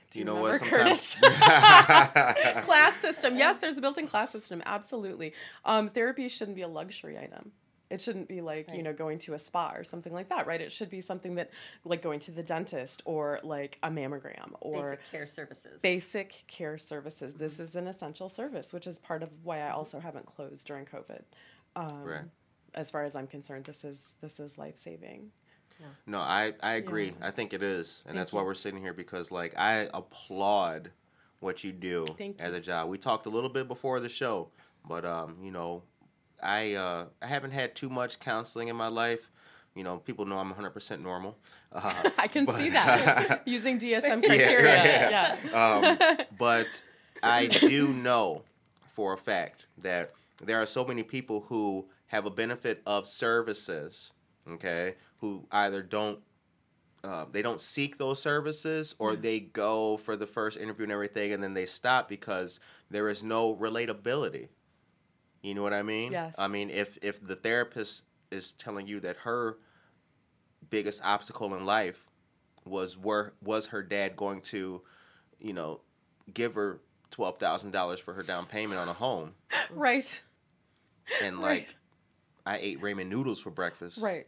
Do you know what? remember, Sometimes class system. Yes, there's a built-in class system. Absolutely. Um, therapy shouldn't be a luxury item. It shouldn't be like you know going to a spa or something like that, right? It should be something that like going to the dentist or like a mammogram or Basic care services. basic care services. This is an essential service, which is part of why I also haven't closed during COVID. Um, Right. As far as I'm concerned, this is this is life saving. No, I, I agree. Yeah. I think it is. And Thank that's why we're sitting here because like I applaud what you do Thank as you. a job. We talked a little bit before the show, but um, you know, I uh I haven't had too much counseling in my life. You know, people know I'm 100% normal. Uh, I can see that using DSM Yeah, criteria. yeah. yeah. um, but I do know for a fact that there are so many people who have a benefit of services, okay, who either don't uh, they don't seek those services or they go for the first interview and everything and then they stop because there is no relatability. You know what I mean? Yes. I mean, if if the therapist is telling you that her biggest obstacle in life was where was her dad going to, you know, give her twelve thousand dollars for her down payment on a home, Right. and Right. like I ate ramen noodles for breakfast. Right.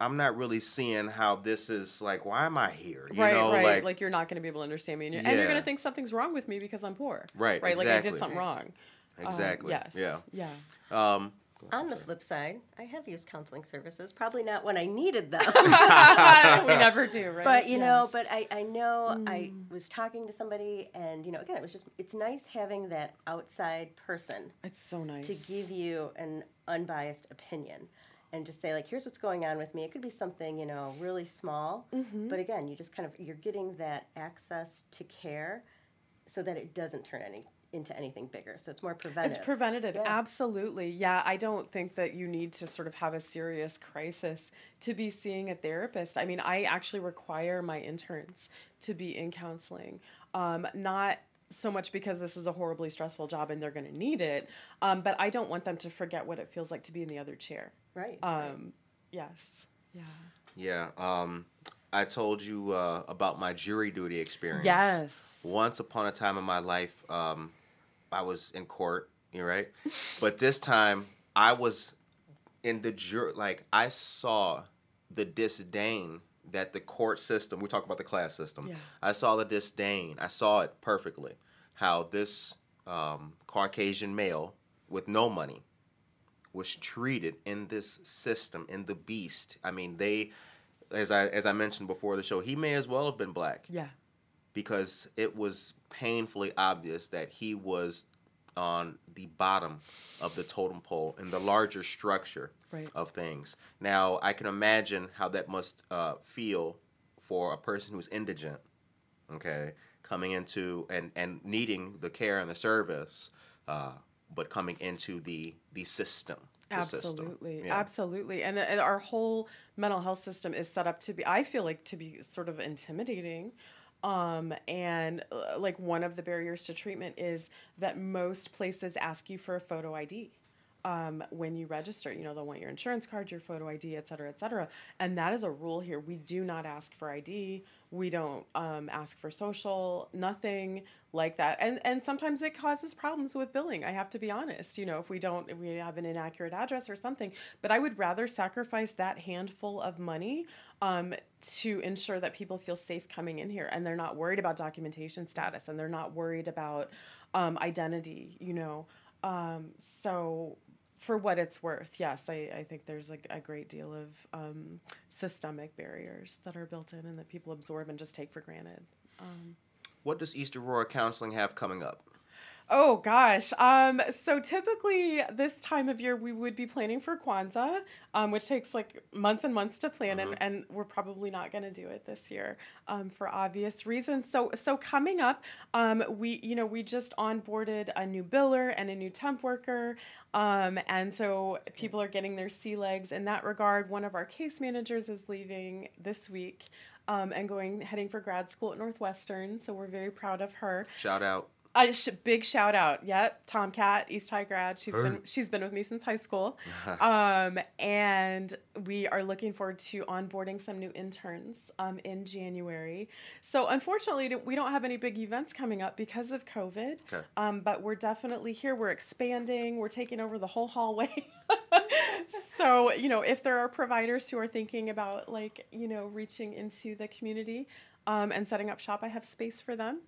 I'm not really seeing how this is like. Why am I here? You right, know, right. Like, like, you're not going to be able to understand me, and you're, and you're going to think something's wrong with me because I'm poor. Right, Right. Like I did something wrong. Um, exactly. yes. Yeah. Yeah. Um. On the flip side, I have used counseling services, probably not when I needed them. we never do, right? but you know but i i know i was talking to somebody and you know again it was just it's nice having that outside person it's so nice to give you an unbiased opinion and just say like here's what's going on with me it could be something you know really small Mm-hmm. but again you just kind of you're getting that access to care so that it doesn't turn any into anything bigger so it's more preventive It's preventative, Yeah. absolutely. Yeah, I don't think that you need to sort of have a serious crisis to be seeing a therapist. I mean, I actually require my interns to be in counseling, um, not so much because this is a horribly stressful job and they're going to need it, um, but I don't want them to forget what it feels like to be in the other chair. Right right. Um, yes. Yeah. Yeah. Um. I told you uh, about my jury duty experience. Yes. Once upon a time in my life, um, I was in court. You're right, but this time I was in the jury. Like I saw the disdain that the court system, we talk about the class system. Yeah. I saw the disdain. I saw it perfectly. How this um, Caucasian male with no money was treated in this system, in the beast. I mean, they, as I as I mentioned before the show, he may as well have been black Yeah. because it was painfully obvious that he was on the bottom of the totem pole in the larger structure Right. of things. Now, I can imagine how that must uh, feel for a person who's indigent, okay, coming into and, and needing the care and the service, uh, but coming into the the system. the system. Absolutely, Yeah. absolutely, and, and our whole mental health system is set up to be. I feel like to be sort of intimidating, um, and uh, like one of the barriers to treatment is that most places ask you for a photo ID. Um, when you register, you know they'll want your insurance card, your photo ID, et cetera, et cetera, and that is a rule here. We do not ask for ID. We don't um, ask for social, nothing like that, and and sometimes it causes problems with billing. I have to be honest. You know, if we don't, if we have an inaccurate address or something. But I would rather sacrifice that handful of money um, to ensure that people feel safe coming in here, and they're not worried about documentation status, and they're not worried about um, identity. You know, um, so for what it's worth, yes, I, I think there's a, a great deal of um, systemic barriers that are built in and that people absorb and just take for granted. What does East Aurora Counseling have coming up? Oh gosh. Um, so typically this time of year we would be planning for Kwanzaa, um, which takes like months and months to plan, and, and we're probably not going to do it this year um, for obvious reasons. So so coming up, um, we you know we just onboarded a new biller and a new temp worker, um, and so people are getting their sea legs in that regard. One of our case managers is leaving this week. Um, and going heading for grad school at Northwestern, so we're very proud of her. Shout out. I sh- big shout out. Yep, Tomcat, East High grad. She's been she's been with me since high school, um, and we are looking forward to onboarding some new interns um, in January. So unfortunately, we don't have any big events coming up because of COVID. Okay. Um, but we're definitely here. We're expanding. We're taking over the whole hallway. so you know, if there are providers who are thinking about like you know reaching into the community um, and setting up shop, I have space for them.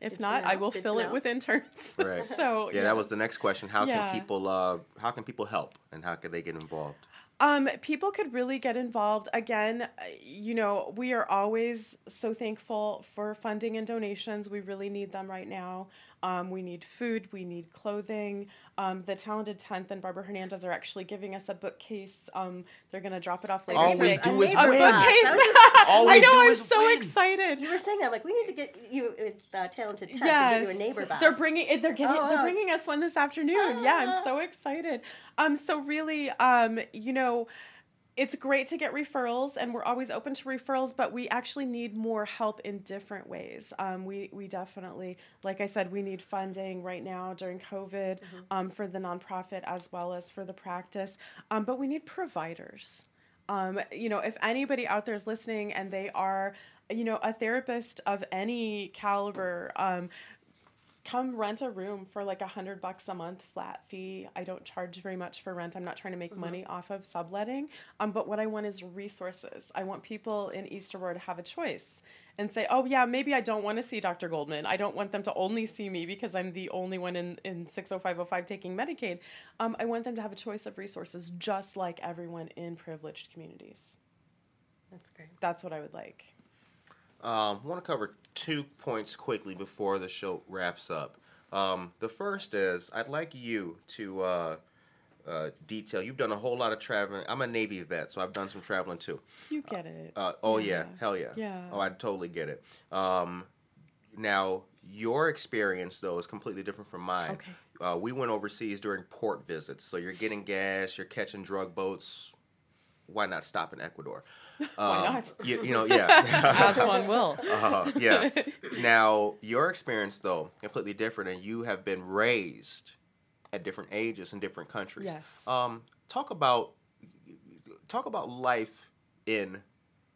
If Good to not, I will Good fill it with interns. Right. so Yeah, that was the next question. How Yeah. can people uh, how can people help and how can they get involved? Um, people could really get involved. Again, uh, you know, we are always so thankful for funding and donations. We really need them right now. Um, we need food, we need clothing. Um, the Talented Tenth and Barbara Hernandez are actually giving us a bookcase. Um, they're gonna drop it off later All we today. do A is neighbor win. bookcase. I was All I we know. I'm so win. excited. You were saying that like we need to get you with uh, Talented Tenth to Yes, give you a neighbor box. they're bringing they're getting Oh, they're bringing us one this afternoon. Yeah, Ah. I'm so excited. Um, so really, um, you know, it's great to get referrals, and we're always open to referrals. But we actually need more help in different ways. Um, we we definitely, like I said, we need funding right now during COVID um, for the nonprofit as well as for the practice. Um, but we need providers um, you know, if anybody out there is listening and they are, you know, a therapist of any caliber, um, come rent a room for like a hundred bucks a month flat fee. I don't charge very much for rent. I'm not trying to make money off of subletting. Um, but what I want is resources. I want people in East Aurora to have a choice and say, oh yeah, maybe I don't want to see Dr. Goldman. I don't want them to only see me because I'm the only one in, in 60505 taking Medicaid. Um, I want them to have a choice of resources just like everyone in privileged communities. That's great. That's what I would like. Um, I want to cover two points quickly before the show wraps up. Um, the first is I'd like you to uh, uh, detail. You've done a whole lot of traveling. I'm a Navy vet, so I've done some traveling too. You get it. Uh, oh yeah. hell yeah. Yeah. Oh, I totally get it. Um, now your experience though is completely different from mine. Okay. Uh, we went overseas during port visits, so you're getting gas, you're catching drug boats. Why not stop in Ecuador? Why Um, not? You, you know, yeah. As one will. uh, yeah. Now, your experience, though, completely different, and you have been raised at different ages in different countries. Yes. Um, talk about talk about life in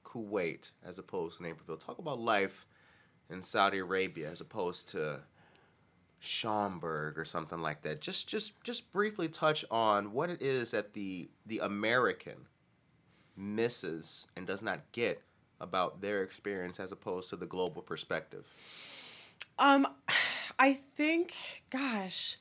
Kuwait as opposed to Naperville. Talk about life in Saudi Arabia as opposed to Schaumburg or something like that. Just just just briefly touch on what it is that the the American misses and does not get about their experience as opposed to the global perspective? Um, I think, gosh,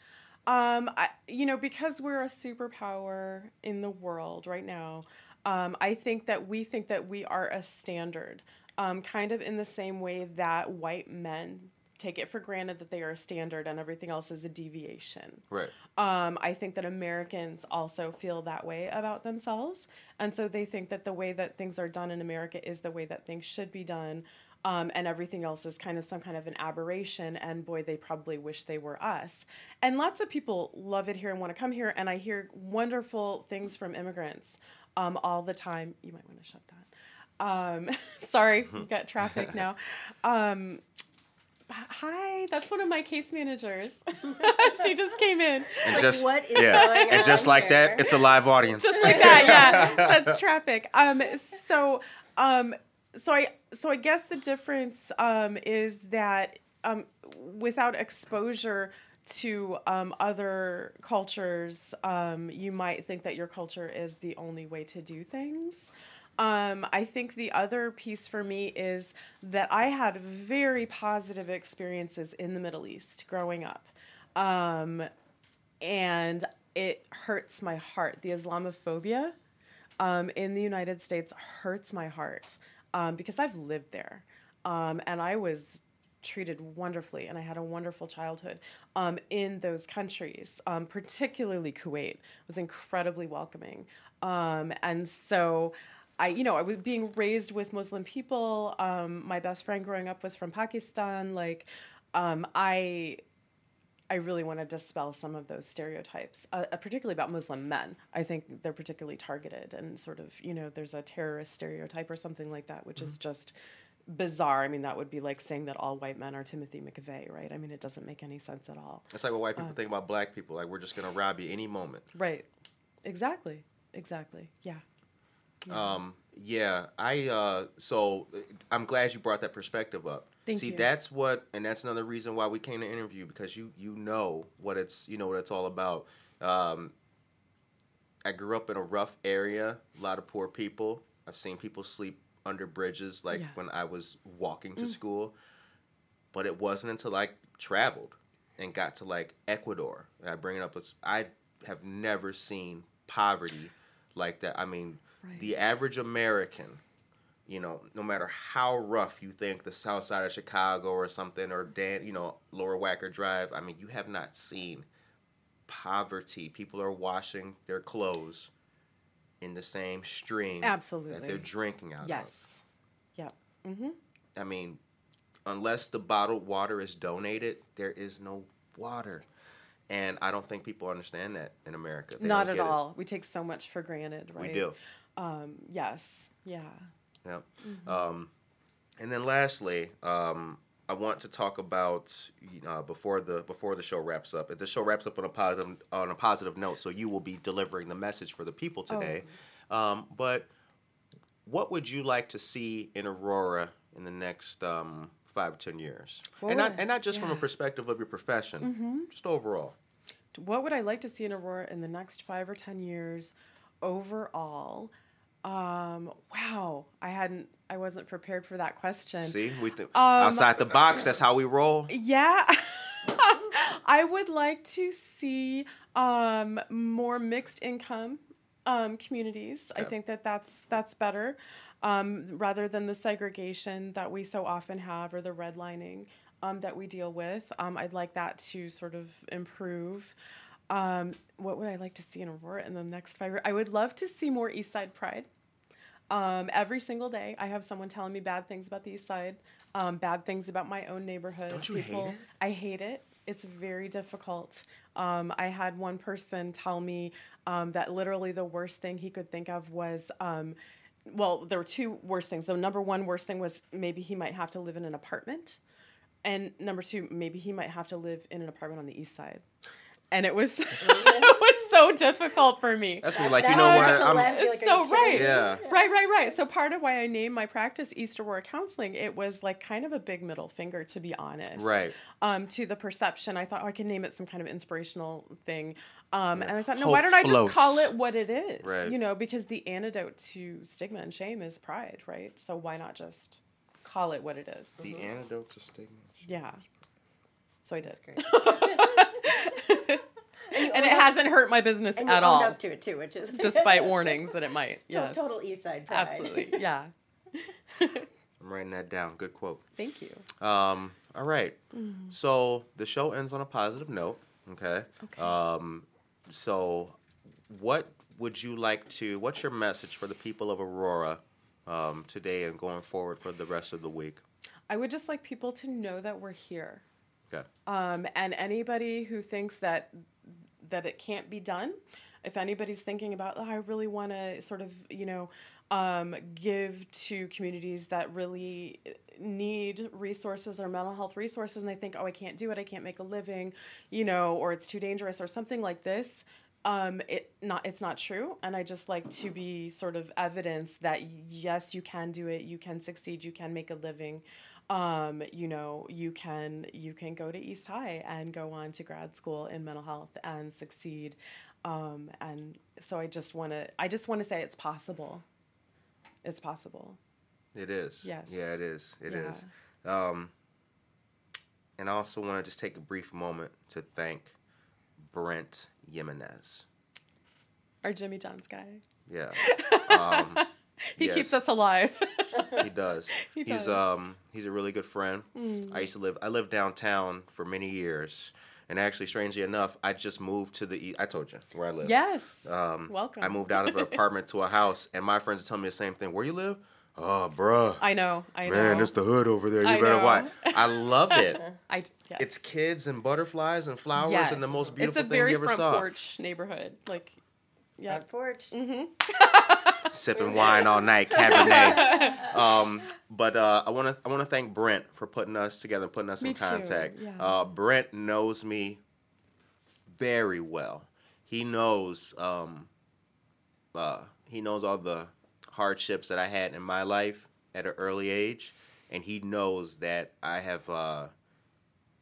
um, I, you know, because we're a superpower in the world right now, um, I think that we think that we are a standard, um, kind of in the same way that white men take it for granted that they are a standard and everything else is a deviation. Right. Um, I think that Americans also feel that way about themselves. And so they think that the way that things are done in America is the way that things should be done. Um, and everything else is kind of some kind of an aberration. And boy, they probably wish they were us. And lots of people love it here and want to come here. And I hear wonderful things from immigrants um, all the time. You might want to shut that. Um, sorry, we've got traffic now. Um, hi, that's one of my case managers. she just came in. And just what is yeah, going and just on like that, it's a live audience. just like that yeah that's traffic um so um so i so i guess the difference um is that um without exposure to um, other cultures um, you might think that your culture is the only way to do things um, I think the other piece for me is that I had very positive experiences in the Middle East growing up. Um, and it hurts my heart. The Islamophobia um, in the United States hurts my heart um, because I've lived there um, and I was treated wonderfully and I had a wonderful childhood um, in those countries, um, particularly Kuwait was incredibly welcoming. Um, and so I, you know, I was being raised with Muslim people. Um, my best friend growing up was from Pakistan. Like, um, I I really want to dispel some of those stereotypes, uh, uh, particularly about Muslim men. I think they're particularly targeted and sort of, you know, there's a terrorist stereotype or something like that, which is just bizarre. I mean, that would be like saying that all white men are Timothy McVeigh, right? I mean, it doesn't make any sense at all. It's like what white Uh. people think about black people. Like we're just gonna rob you any moment. Right. Exactly. Exactly. Yeah. Um, yeah, I uh, so I'm glad you brought that perspective up. Thank See, you. that's what, and that's another reason why we came to interview because you you know what it's you know what it's all about. Um, I grew up in a rough area, a lot of poor people. I've seen people sleep under bridges, like Yeah. when I was walking to school. But it wasn't until I traveled and got to like Ecuador, and I bring it up as I have never seen poverty like that. I mean, the average American, you know, no matter how rough you think the South Side of Chicago or something, or Dan, you know, Lower Wacker Drive, I mean, you have not seen poverty. People are washing their clothes in the same stream Absolutely. that they're drinking out of. Yes. Yep. Mm-hmm. I mean, unless the bottled water is donated, there is no water. And I don't think people understand that in America. They Not at get it. all. We take so much for granted, right? We do. Um, yes. Yeah. Yep. Mm-hmm. Um, and then lastly, um, I want to talk about you know, before the before the show wraps up. If the show wraps up on a positive on a positive note, so you will be delivering the message for the people Oh. today. Um, but what would you like to see in Aurora in the next um, five ten years? What and not and not just from a. Mm-hmm. perspective of your profession, just overall. What would I like to see in Aurora in the next five or ten years overall? Um, wow, I hadn't, I wasn't prepared for that question. See, we th- Um, outside the box. That's how we roll. Yeah. I would like to see um, more mixed income um, communities. I think that that's that's better um, rather than the segregation that we so often have or the redlining um, that we deal with. Um, I'd like that to sort of improve. Um, what would I like to see in Aurora in the next five years? I would love to see more East Side Pride. Um, every single day, I have someone telling me bad things about the East Side, um, bad things about my own neighborhood. Don't you hate it? I hate it. It's very difficult. Um, I had one person tell me um, that literally the worst thing he could think of was. Um, well, there were two worst things. The number one worst thing was maybe he might have to live in an apartment, and number two, maybe he might have to live in an apartment on the east side. And it was it was so difficult for me. That's me. Like you Now know I where I'm. laugh and be like, so right. Yeah. right, right, right. So part of why I named my practice East Aurora Counseling, it was like kind of a big middle finger, to be honest. Right. Um, to the perception, I thought oh, I could name it some kind of inspirational thing. Um, Yeah. and I thought, no, Hope why don't I just call it what it is? Right. You know, because the antidote to stigma and shame is pride, right? So why not just call it what it is? The antidote to stigma. Yeah. So I did. That's great. and it hasn't hurt my business And at owned all, up to it too, which is despite warnings that it might. Yes. total East Side pride. Absolutely. Yeah. I'm writing that down. Good quote. Thank you. Um, all right. So the show ends on a positive note. Okay. Okay. Um, so what would you like to? What's your message for the people of Aurora um, today and going forward for the rest of the week? I would just like people to know that we're here. Okay. Um, and anybody who thinks that that it can't be done, if anybody's thinking about, oh, I really want to sort of, you know, um, give to communities that really need resources or mental health resources, and they think, oh, I can't do it, I can't make a living, you know, or it's too dangerous or something like this. Um, it not it's not true, and I just like to be sort of evidence that yes, you can do it, you can succeed, you can make a living um, you know, you can you can go to East High and go on to grad school in mental health and succeed. Um, and so I just want to I just want to say it's possible. It's possible. It is. Yes. Yeah, it is. It is. Um, and I also want to just take a brief moment to thank Brent Jimenez. Our Jimmy John's guy. Yeah. Um, He Yes. keeps us alive. he does. He he's does. Mm. um he's a really good friend. I used to live I lived downtown for many years. And actually, strangely enough, I just moved to the. I told you where I live. yes. Um, Welcome. I moved out of an apartment to a house, and my friends are telling me the same thing. Where you live? Oh, bruh. I know. I Man, know. Man, it's the hood over there. You I better know. watch. I love it. I yes. It's kids and butterflies and flowers and the most beautiful It's a very front saw. porch neighborhood. Like, yeah. Front porch. Sipping wine all night, Cabernet. um, but uh, I want to I want to thank Brent for putting us together, putting us Me in contact. yeah. Uh, Brent knows me very well. He knows um, uh, he knows all the hardships that I had in my life at an early age, and he knows that I have. Uh,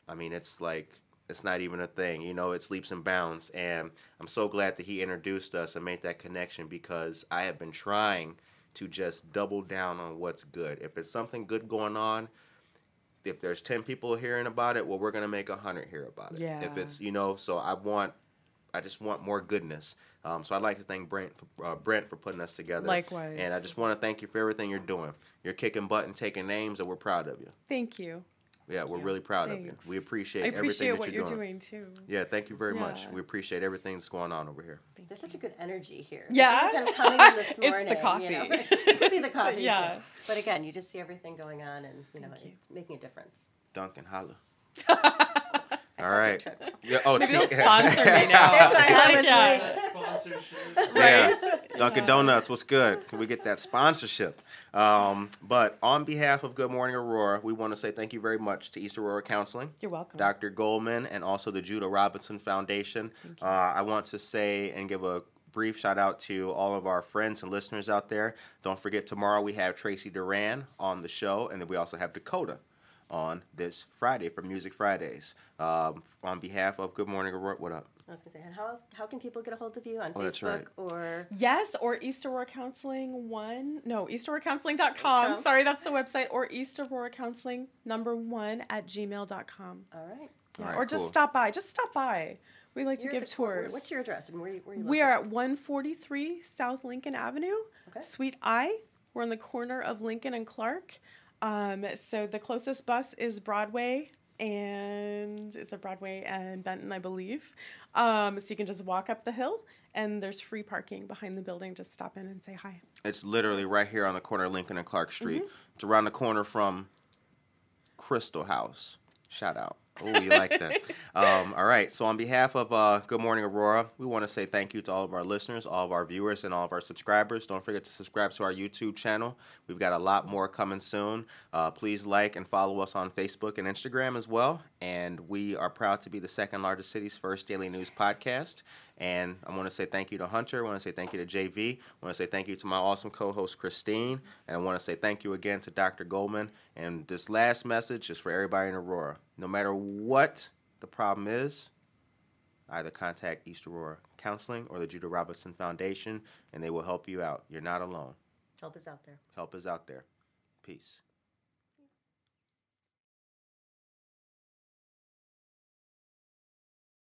I mean, it's like it's not even a thing, you know. It's leaps and bounds, and I'm so glad that he introduced us and made that connection because I have been trying to just double down on what's good. If it's something good going on, if there's 10 people hearing about it, well, we're going to make 100 hear about it. Yeah. If it's, you know, so I want, I just want more goodness. Um, so I'd like to thank Brent for, uh, Brent for putting us together. Likewise. And I just want to thank you for everything you're doing. You're kicking butt and taking names, and we're proud of you. Thank you. Yeah, we're really proud of you. We appreciate, I appreciate everything what that you're you're, doing. doing too. Yeah, thank you very much. We appreciate everything that's going on over here. There's such a good energy here. Yeah. Kind of coming in this morning. It's the morning. You know, coffee. it could be the coffee. Yeah. Too. But again, you just see everything going on, and you know, Thank you. it's making a difference. Dunkin', holla. I All saw right. that trip. Yeah, oh, Maybe see- they'll sponsor me now. That's why I Like, was yeah. like, Yeah. Dunkin' Yeah. Donuts, what's good? Can we get that sponsorship? Um, but on behalf of Good Morning Aurora, we want to say thank you very much to East Aurora Counseling, You're welcome. Dr. Goldman, and also the Judah Robinson Foundation. Uh, I want to say and give a brief shout out to all of our friends and listeners out there. Don't forget, tomorrow we have Tracy Duran on the show, and then we also have Dakota on this Friday for Music Fridays. Um, on behalf of Good Morning Aurora, what up? I was gonna say, and how else, how can people get a hold of you on Oh, that's Facebook right. or Yes, or East Aurora Counseling one. No, eastaurora.counseling.com. Com. Sorry, that's the website. Or East Aurora Counseling number one at gmail.com. all right? Yeah, All right, or just cool. stop by. Just stop by. We like to You're give at the tours. What's your address and where you, where you we are at 143 South Lincoln Avenue, Okay. Suite I. We're on the corner of Lincoln and Clark. Um, so the closest bus is Broadway and it's a Broadway and Benton, I believe. Um, so you can just walk up the hill and there's free parking behind the building. Just stop in and say hi. It's literally right here on the corner of Lincoln and Clark Street. Mm-hmm. It's around the corner from Crystal House. Shout out. Oh, you like that. Um, all right. So, on behalf of uh, Good Morning Aurora, we want to say thank you to all of our listeners, all of our viewers, and all of our subscribers. Don't forget to subscribe to our YouTube channel. We've got a lot more coming soon. Uh, please like and follow us on Facebook and Instagram as well. And we are proud to be the second largest city's first daily news podcast. And I want to say thank you to Hunter. I want to say thank you to JV. I want to say thank you to my awesome co host, Christine. And I want to say thank you again to Dr. Goldman. And this last message is for everybody in Aurora. No matter what the problem is, either contact East Aurora Counseling or the Judah Robinson Foundation, and they will help you out. You're not alone. Help is out there. Help is out there. Peace.